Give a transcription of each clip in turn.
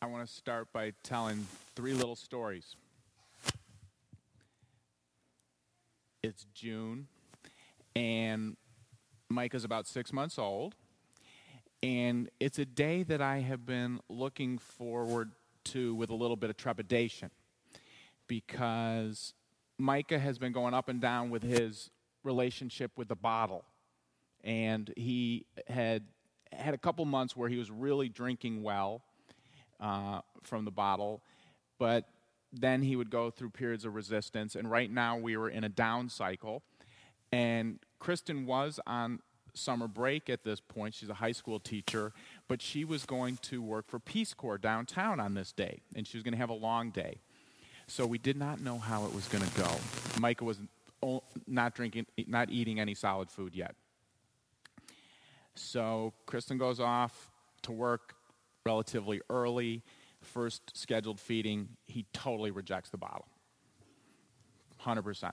I want to start by telling three little stories. It's June, and Micah is about six months old, and it's a day that I have been looking forward to with a little bit of trepidation because Micah has been going up and down with his relationship with the bottle. And he had had a couple months where he was really drinking well uh, from the bottle, but then he would go through periods of resistance. And right now we were in a down cycle. And Kristen was on summer break at this point. She's a high school teacher, but she was going to work for Peace Corps downtown on this day, and she was going to have a long day. So we did not know how it was going to go. Micah was not drinking, not eating any solid food yet. So Kristen goes off to work relatively early. First scheduled feeding, he totally rejects the bottle. 100%.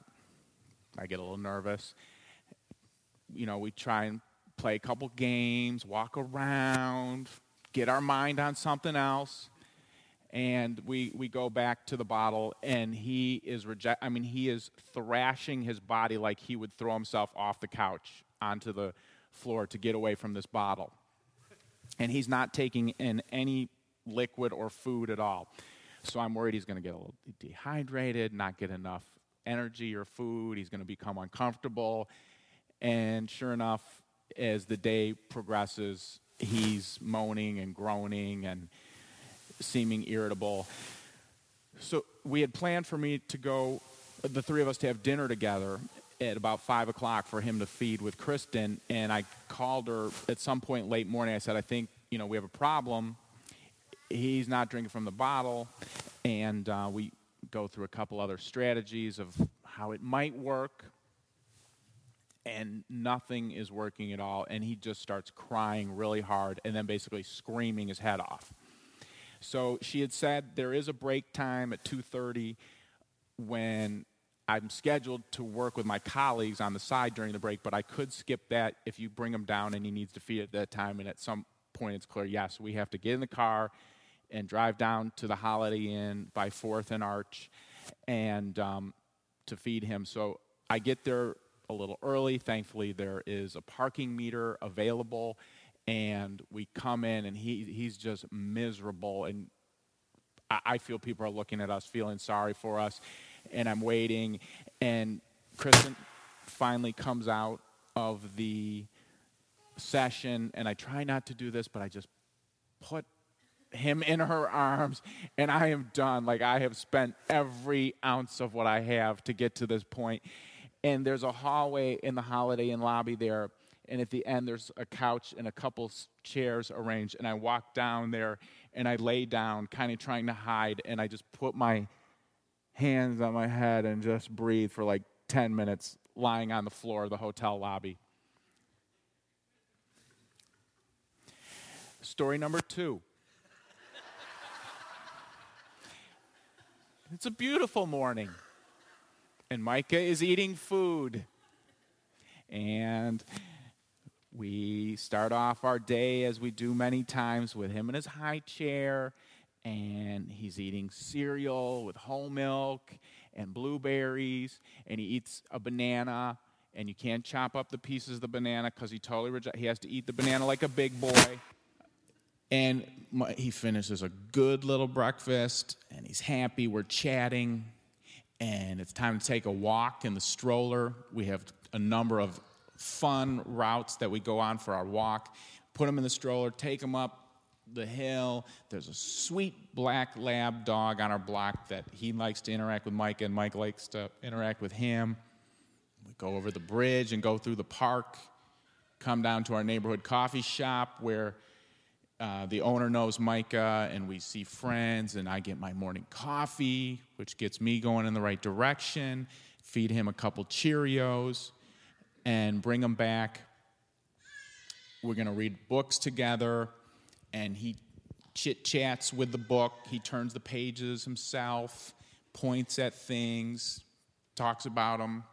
I get a little nervous. You know, we try and play a couple games, walk around, get our mind on something else and we, we go back to the bottle and he is reject i mean he is thrashing his body like he would throw himself off the couch onto the floor to get away from this bottle and he's not taking in any liquid or food at all. So i'm worried he's going to get a little dehydrated not get enough energy or food. He's going to become uncomfortable. And sure enough as the day progresses he's moaning and groaning and seeming irritable. So we had planned for me to go, the three of us to have dinner together at about five o'clock for him to feed with Kristen. And I called her at some point late morning. I said, I think, you know, we have a problem. He's not drinking from the bottle. And uh, we go through a couple other strategies of how it might work. And nothing is working at all. And he just starts crying really hard and then basically screaming his head off. So she had said there is a break time at 2:30 when I'm scheduled to work with my colleagues on the side during the break, but I could skip that if you bring him down and he needs to feed at that time. And at some point, it's clear, yes, we have to get in the car and drive down to the Holiday Inn by Fourth and Arch, and um, to feed him. So I get there a little early. Thankfully, there is a parking meter available, and we come in and he he's just miserable and I, I feel people are looking at us feeling sorry for us and I'm waiting. And Kristen finally comes out of the session and I try not to do this but I just put him in her arms and I am done. Like I have spent every ounce of what I have to get to this point. and there's a hallway in the Holiday Inn lobby there and at the end there's a couch and a couple chairs arranged. And i walk down there and i lay down kind of trying to hide and i just put my hands on my head and just breathe for like 10 minutes lying on the floor of the hotel lobby. Story number two. It's a beautiful morning and micah is eating food. And we start off our day as we do many times with him in his high chair, and he's eating cereal with whole milk and blueberries, and he eats a banana, and you can't chop up the pieces of the banana because he totally rejects. He has to eat the banana like a big boy. And my, he finishes a good little breakfast, and he's happy. We're chatting, and it's time to take a walk in the stroller. We have a number of fun routes that we go on for our walk. Put them in the stroller, take them up the hill. There's a sweet black lab dog on our block that he likes to interact with Micah, and Micah likes to interact with him. We go over the bridge and go through the park, come down to our neighborhood coffee shop where uh, the owner knows Micah, and we see friends, and I get my morning coffee, which gets me going in the right direction. Feed him a couple Cheerios and bring him back. We're going to read books together, and he chit chats with the book. He turns the pages himself, points at things, talks about them.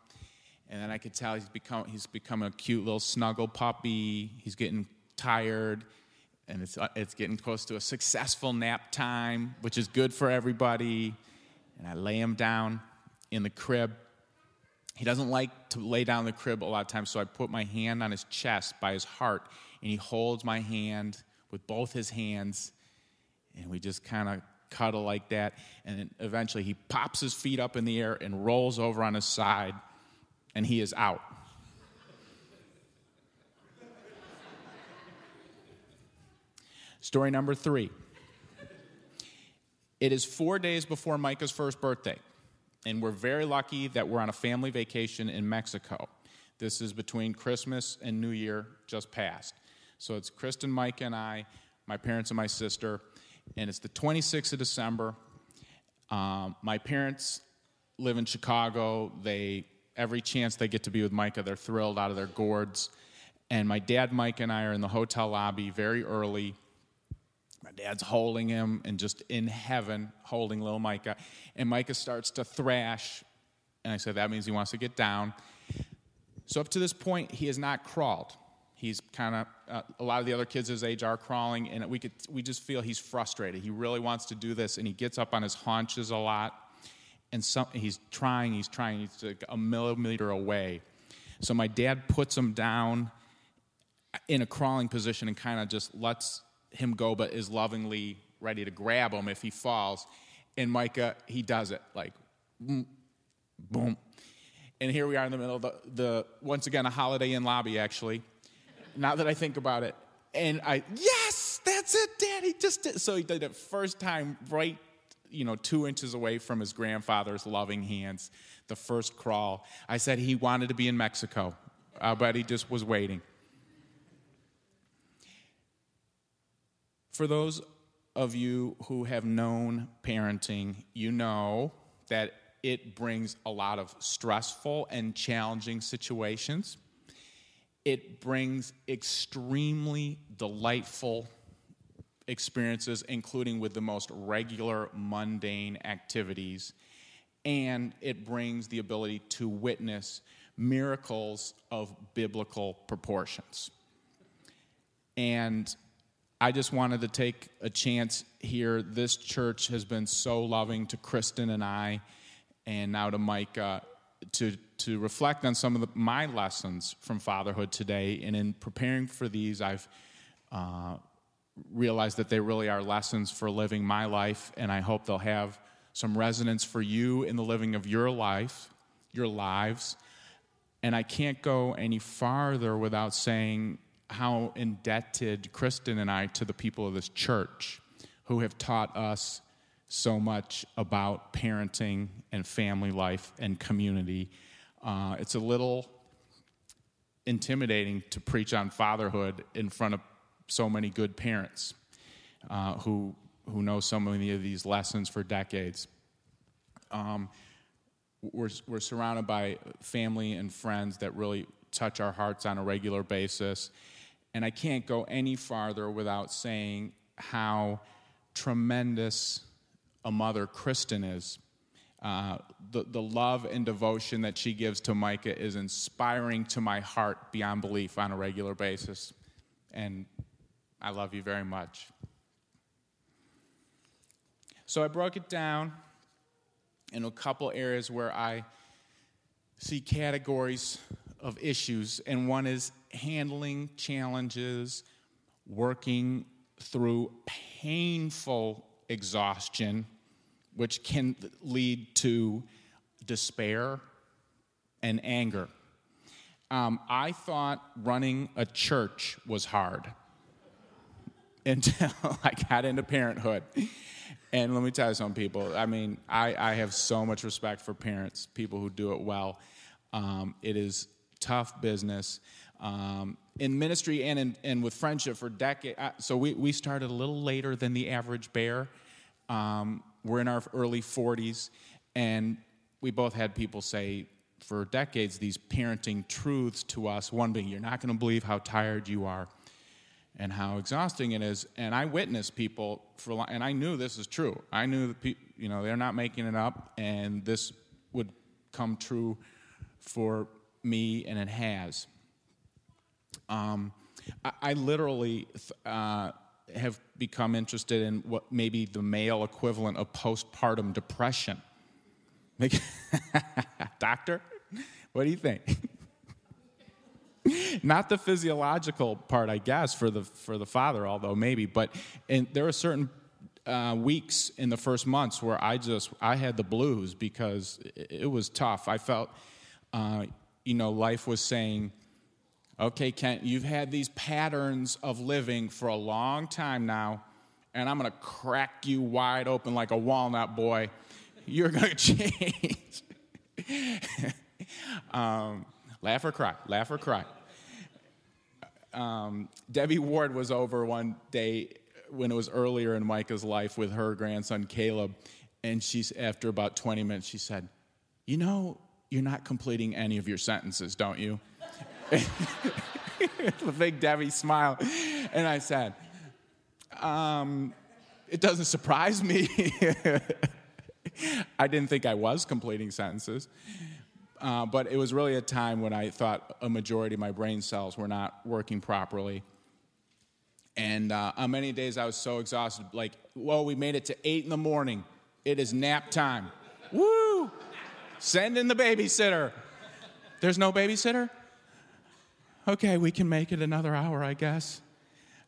And then I could tell he's become, he's become a cute little snuggle puppy. He's getting tired. and it's, uh, it's getting close to a successful nap time, which is good for everybody. And I lay him down in the crib. He doesn't like to lay down in the crib a lot of times, so I put my hand on his chest by his heart, and he holds my hand with both his hands, and we just kind of cuddle like that. And then eventually he pops his feet up in the air and rolls over on his side, and he is out. Story number three. It is four days before Micah's first birthday, and we're very lucky that we're on a family vacation in Mexico. This is between Christmas and New Year just passed. So it's Kristen, Micah, and I, my parents, and my sister, and it's the 26th of December. Um, my parents live in Chicago. They every chance they get to be with Micah, they're thrilled out of their gourds. And my dad, Micah, and I are in the hotel lobby very early my dad's holding him and just in heaven holding little Micah. And Micah starts to thrash. And I said, that means he wants to get down. So up to this point, he has not crawled. He's kind of, uh, a lot of the other kids his age are crawling, and we, could, we just feel he's frustrated. He really wants to do this, and he gets up on his haunches a lot. And some, he's trying, he's trying, he's like a millimeter away. So my dad puts him down in a crawling position and kind of just lets him go, but is lovingly ready to grab him if he falls. And Micah, he does it like boom, boom. And here we are in the middle of the, the once again, a Holiday Inn lobby, actually. Now that I think about it. And I, yes, that's it, Daddy. Just did. So he did it first time right, you know, two inches away from his grandfather's loving hands, the first crawl. I said he wanted to be in Mexico, uh, but he just was waiting. For those of you who have known parenting, you know that it brings a lot of stressful and challenging situations. It brings extremely delightful experiences, including with the most regular, mundane activities. And it brings the ability to witness miracles of biblical proportions. And I just wanted to take a chance here. This church has been so loving to Kristen and I, and now to Micah, to, to reflect on some of the, my lessons from fatherhood today. And in preparing for these, I've uh, realized that they really are lessons for living my life, and I hope they'll have some resonance for you in the living of your life, your lives. And I can't go any farther without saying how indebted Kristen and I to the people of this church who have taught us so much about parenting and family life and community. Uh, it's a little intimidating to preach on fatherhood in front of so many good parents uh, who who know so many of these lessons for decades. Um, we're, we're surrounded by family and friends that really touch our hearts on a regular basis. And I can't go any farther without saying how tremendous a mother Kristen is. Uh, the, the love and devotion that she gives to Micah is inspiring to my heart beyond belief on a regular basis. And I love you very much. So I broke it down in a couple areas where I see categories of issues, and one is handling challenges, working through painful exhaustion, which can lead to despair and anger. Um, I thought running a church was hard until I got into parenthood. And let me tell you some people, I mean, I, I have so much respect for parents, people who do it well. Um, it is tough business. Um, in ministry and, in, and with friendship for decades. Uh, so we, we started a little later than the average bear. Um, we're in our early 40s, and we both had people say for decades these parenting truths to us. One being, you're not going to believe how tired you are and how exhausting it is. And I witnessed people for, and I knew this is true. I knew that pe- you know they're not making it up, and this would come true for me, and it has. Um, I, I, literally uh, have become interested in what maybe the male equivalent of postpartum depression. Doctor, what do you think? Not the physiological part, I guess, for the for the father, although maybe. But there are certain uh, weeks in the first months where I just I had the blues because it, it was tough. I felt, uh, you know, life was saying, "Okay, Kent, you've had these patterns of living for a long time now, and I'm to crack you wide open like a walnut, boy. You're to change." um, laugh or cry, laugh or cry. Um, Debbie Ward was over one day when it was earlier in Micah's life with her grandson Caleb, and she's after about 20 minutes, she said, "You know, you're not completing any of your sentences, don't you?" the big Debbie smile, and I said, um, "It doesn't surprise me." I didn't think I was completing sentences. Uh, but it was really a time when I thought a majority of my brain cells were not working properly. And uh, on many days I was so exhausted, like, whoa, we made it to eight in the morning. It is nap time. Woo! Send in the babysitter. There's no babysitter? Okay, we can make it another hour, I guess.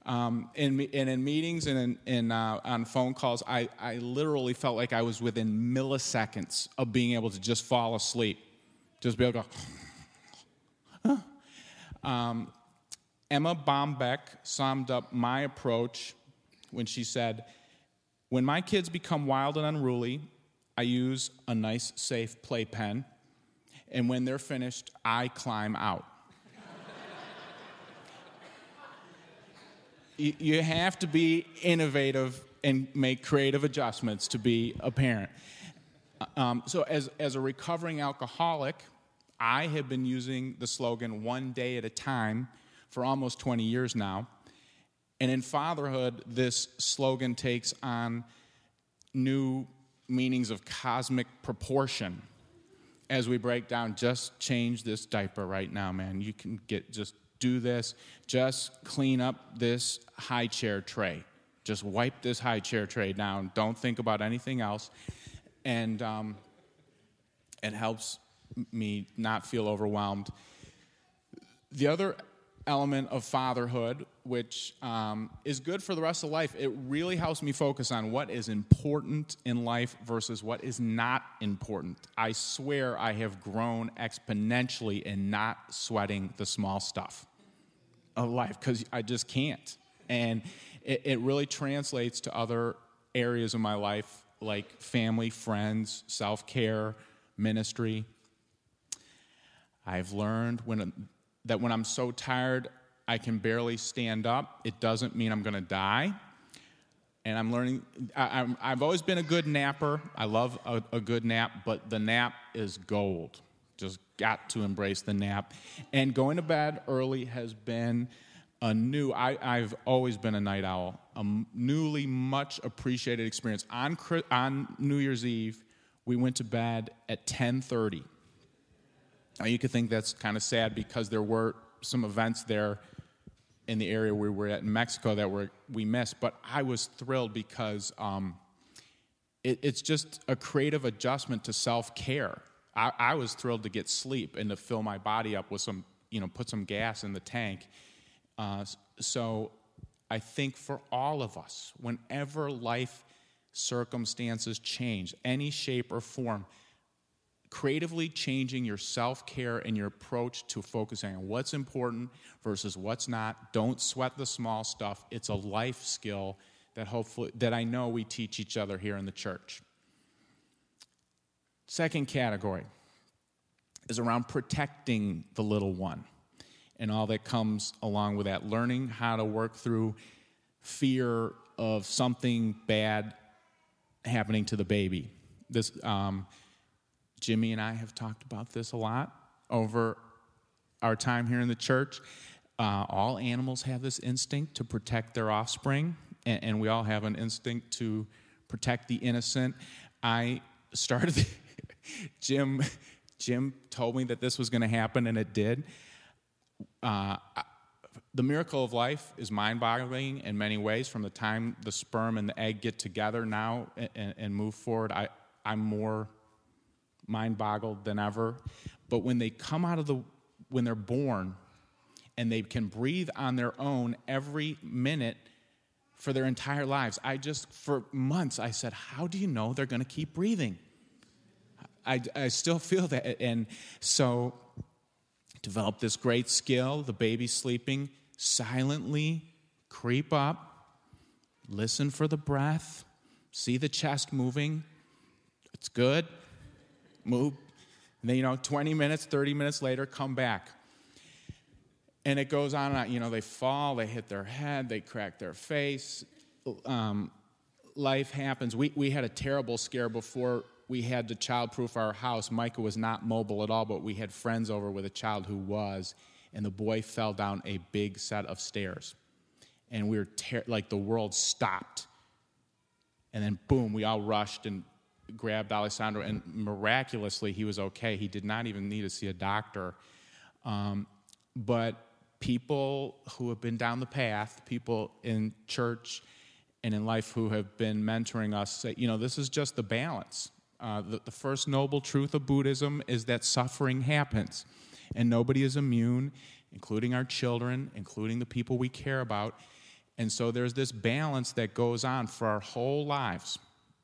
Um, in, and in meetings and in, in uh, on phone calls, I, I literally felt like I was within milliseconds of being able to just fall asleep. Just be able to um, Erma Bombeck summed up my approach when she said, When my kids become wild and unruly, I use a nice, safe playpen, and when they're finished, I climb out. You have to be innovative and make creative adjustments to be a parent. Um, so, as, as a recovering alcoholic, I have been using the slogan one day at a time for almost 20 years now. And in fatherhood, this slogan takes on new meanings of cosmic proportion as we break down just change this diaper right now, man. You can get just do this, just clean up this high chair tray. Just wipe this high chair tray down. Don't think about anything else. And um, it helps me not feel overwhelmed. The other element of fatherhood, which um, is good for the rest of life, it really helps me focus on what is important in life versus what is not important. I swear I have grown exponentially in not sweating the small stuff of life because I just can't. And it, it really translates to other areas of my life like family, friends, self care, ministry. I've learned when, that when I'm so tired I can barely stand up, it doesn't mean I'm going to die. And I'm learning, I, have always been a good napper. I love a, a good nap, but the nap is gold. Just got to embrace the nap. And going to bed early has been a new, I, have always been a night owl, a newly much appreciated experience. On, on New Year's Eve, we went to bed at 1030 now, you could think that's kind of sad because there were some events there in the area we were at in Mexico that were, we missed, but I was thrilled because um, it, it's just a creative adjustment to self care. I, I, was thrilled to get sleep and to fill my body up with some, you know, put some gas in the tank. Uh, so I think for all of us, whenever life circumstances change, any shape or form, creatively changing your self care and your approach to focusing on what's important versus what's not. Don't sweat the small stuff. It's a life skill that hopefully that I know we teach each other here in the church. Second category is around protecting the little one and all that comes along with that. Learning how to work through fear of something bad happening to the baby. This um, Jimmy and I have talked about this a lot over our time here in the church. Uh, all animals have this instinct to protect their offspring, and, and we all have an instinct to protect the innocent. I started, Jim, Jim told me that this was going to happen, and it did. Uh, the miracle of life is mind boggling in many ways. From the time the sperm and the egg get together now and, and move forward, I, I'm more mind boggled than ever. But when they come out of the, when they're born and they can breathe on their own every minute for their entire lives, I just, for months, I said, How do you know they're going to keep breathing? I, I still feel that. And so, develop this great skill. The baby's sleeping silently creep up, listen for the breath, see the chest moving. It's good. Move. And then, you know, 20 minutes, 30 minutes later, come back. And it goes on and on. You know, they fall, they hit their head, they crack their face. Um, life happens. We, we had a terrible scare before we had to childproof our house. Micah was not mobile at all, but we had friends over with a child who was and the boy fell down a big set of stairs. And we were ter- like the world stopped. And then, boom, we all rushed and grabbed Alessandro, and miraculously, he was okay. He did not even need to see a doctor. Um, but people who have been down the path, people in church and in life who have been mentoring us, say, you know, this is just the balance. Uh, the, the first noble truth of Buddhism is that suffering happens and nobody is immune, including our children, including the people we care about. And so there's this balance that goes on for our whole lives.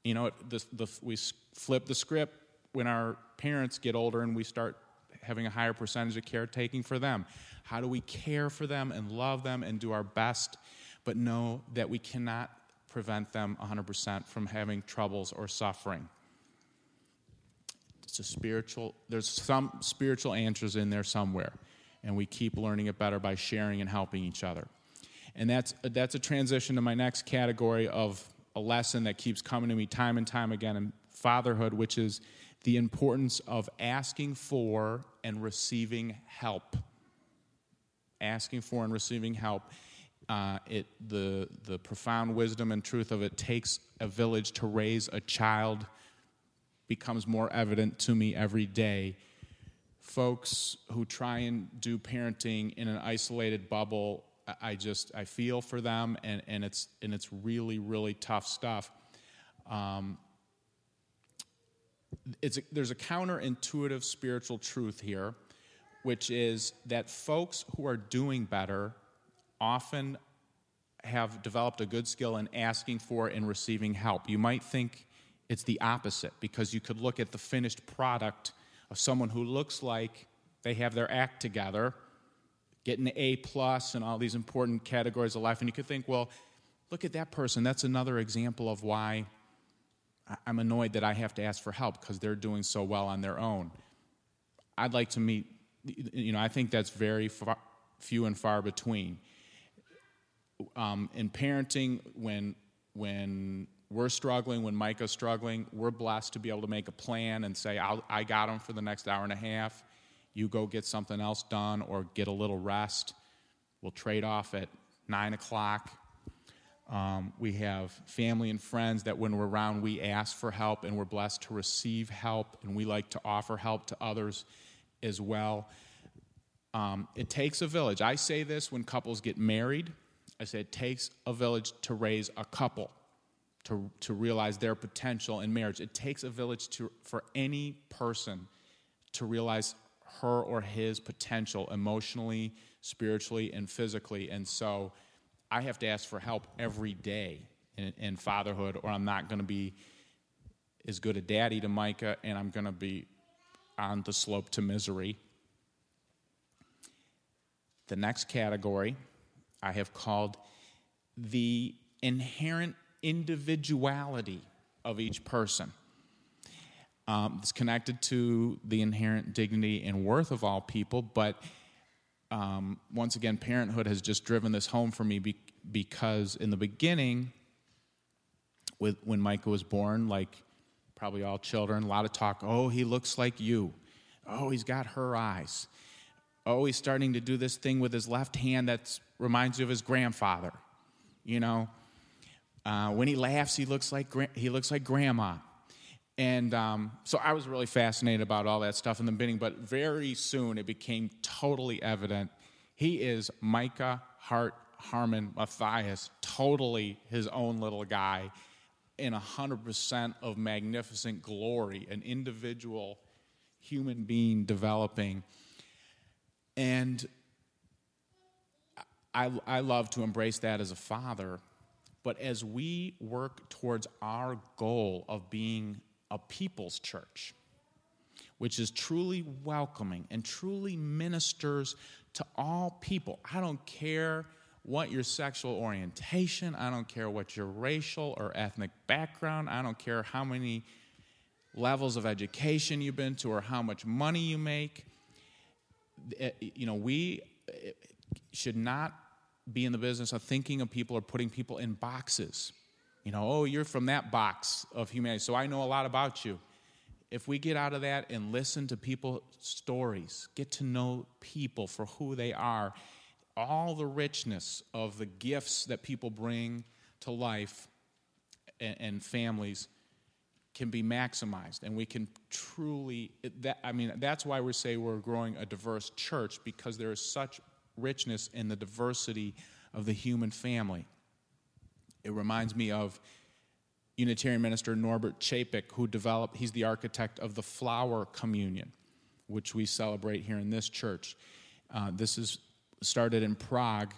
You know, the, the, we flip the script when our parents get older and we start having a higher percentage of caretaking for them. How do we care for them and love them and do our best, but know that we cannot prevent them 100% from having troubles or suffering? It's a spiritual, there's some spiritual answers in there somewhere. And we keep learning it better by sharing and helping each other. And that's, that's a transition to my next category of a lesson that keeps coming to me time and time again in fatherhood, which is the importance of asking for and receiving help. Asking for and receiving help. Uh, it, the, the profound wisdom and truth of it takes a village to raise a child becomes more evident to me every day. Folks who try and do parenting in an isolated bubble, I just I feel for them, and, and it's and it's really really tough stuff. Um, it's a, there's a counterintuitive spiritual truth here, which is that folks who are doing better often have developed a good skill in asking for and receiving help. You might think it's the opposite because you could look at the finished product of someone who looks like they have their act together, getting an A plus and all these important categories of life, and you could think, well, look at that person. That's another example of why I'm annoyed that I have to ask for help because they're doing so well on their own. I'd like to meet, you know, I think that's very far, few and far between. Um, in parenting, when when we're struggling, when Micah's struggling, we're blessed to be able to make a plan and say, i got him for the next hour and a half. You go get something else done or get a little rest. We'll trade off at 9 o'clock. Um, we have family and friends that when we're around, we ask for help and we're blessed to receive help, and we like to offer help to others as well. Um, it takes a village. I say this when couples get married. I say it takes a village to raise a couple to, to realize their potential in marriage. It takes a village to, for any person to realize her or his potential emotionally, spiritually, and physically. And so I have to ask for help every day in, in fatherhood, or I'm not going to be as good a daddy to Micah, and I'm going to be on the slope to misery. The next category I have called the inherent individuality of each person. Um, it's connected to the inherent dignity and worth of all people, but um, once again, parenthood has just driven this home for me be- because in the beginning, with when Micah was born, like probably all children, a lot of talk. Oh, he looks like you. Oh, he's got her eyes. Oh, he's starting to do this thing with his left hand that reminds you of his grandfather. You know, uh, when he laughs, he looks like he looks like grandma. And um, so I was really fascinated about all that stuff in the beginning, but very soon it became totally evident he is Micah Hart Harmon Matthias, totally his own little guy, in 100% of magnificent glory, an individual human being developing. And I, I love to embrace that as a father. But as we work towards our goal of being a people's church, which is truly welcoming and truly ministers to all people, I don't care what your sexual orientation, I don't care what your racial or ethnic background, I don't care how many levels of education you've been to or how much money you make. Eh, you know, we eh, should not be in the business of thinking of people or putting people in boxes. You know, oh, you're from that box of humanity, so I know a lot about you. If we get out of that and listen to people's stories, get to know people for who they are, all the richness of the gifts that people bring to life and, and families can be maximized and we can truly that i mean that's why we say we're growing a diverse church because there is such richness in the diversity of the human family it reminds me of unitarian minister Norbert Čapek who developed he's the architect of the flower communion which we celebrate here in this church uh, this is started in Prague,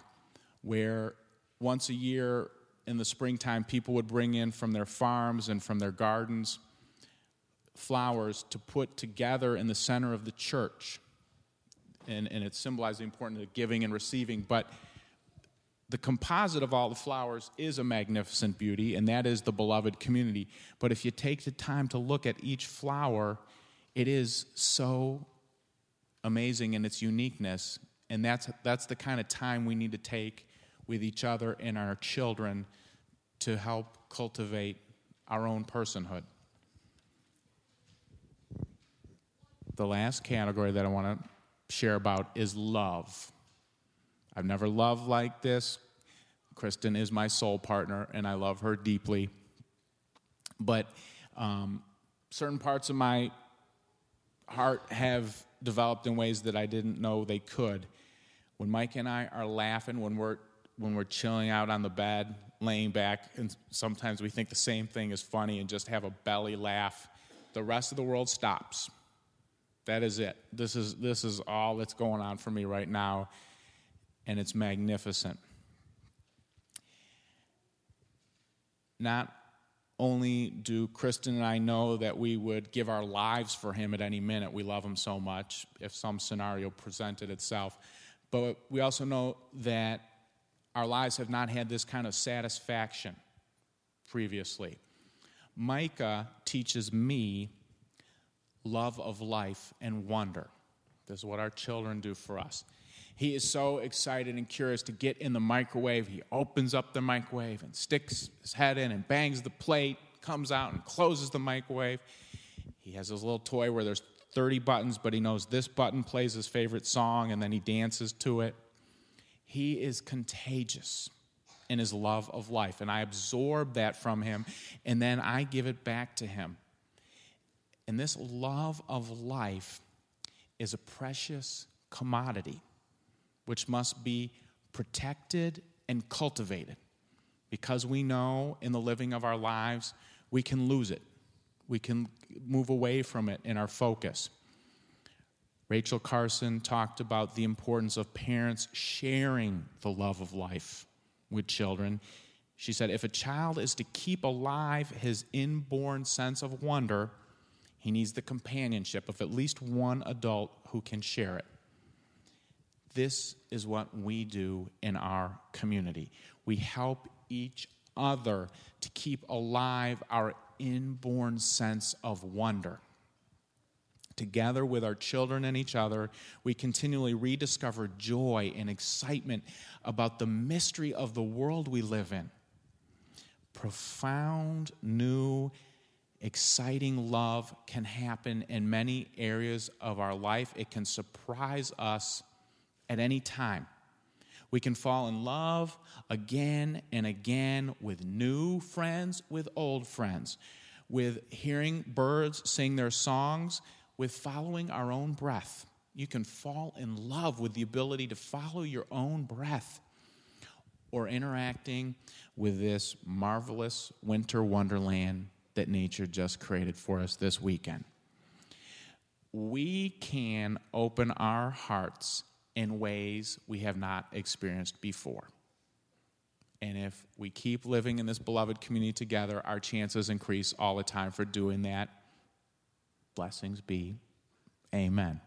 where once a year in the springtime, people would bring in from their farms and from their gardens flowers to put together in the center of the church. And, and it symbolizes the importance of giving and receiving. But the composite of all the flowers is a magnificent beauty, and that is the beloved community. But if you take the time to look at each flower, it is so amazing in its uniqueness and that's, that's the kind of time we need to take with each other and our children to help cultivate our own personhood. The last category that I want to share about is love. I've never loved like this. Kristen is my soul partner, and I love her deeply. But um, certain parts of my heart have developed in ways that I didn't know they could. When Micah and I are laughing, when we're when we're chilling out on the bed, laying back, and sometimes we think the same thing is funny and just have a belly laugh, the rest of the world stops. That is it. This is this is all that's going on for me right now, and it's magnificent. Not only do Kristen and I know that we would give our lives for him at any minute, we love him so much if some scenario presented itself but we also know that our lives have not had this kind of satisfaction previously. Micah teaches me love of life and wonder. This is what our children do for us. He is so excited and curious to get in the microwave. He opens up the microwave and sticks his head in and bangs the plate, comes out and closes the microwave. He has his little toy where there's 30 buttons, but he knows this button plays his favorite song and then he dances to it. He is contagious in his love of life, and I absorb that from him, and then I give it back to him. And this love of life is a precious commodity which must be protected and cultivated because we know in the living of our lives we can lose it we can move away from it in our focus. Rachel Carson talked about the importance of parents sharing the love of life with children. She said, if a child is to keep alive his inborn sense of wonder, he needs the companionship of at least one adult who can share it. This is what we do in our community. We help each other to keep alive our inborn sense of wonder. Together with our children and each other, we continually rediscover joy and excitement about the mystery of the world we live in. Profound, new, exciting love can happen in many areas of our life. It can surprise us at any time. We can fall in love again and again with new friends, with old friends, with hearing birds sing their songs, with following our own breath. You can fall in love with the ability to follow your own breath. or interacting with this marvelous winter wonderland that nature just created for us this weekend. We can open our hearts in ways we have not experienced before. And if we keep living in this beloved community together, our chances increase all the time for doing that. Blessings be. Amen.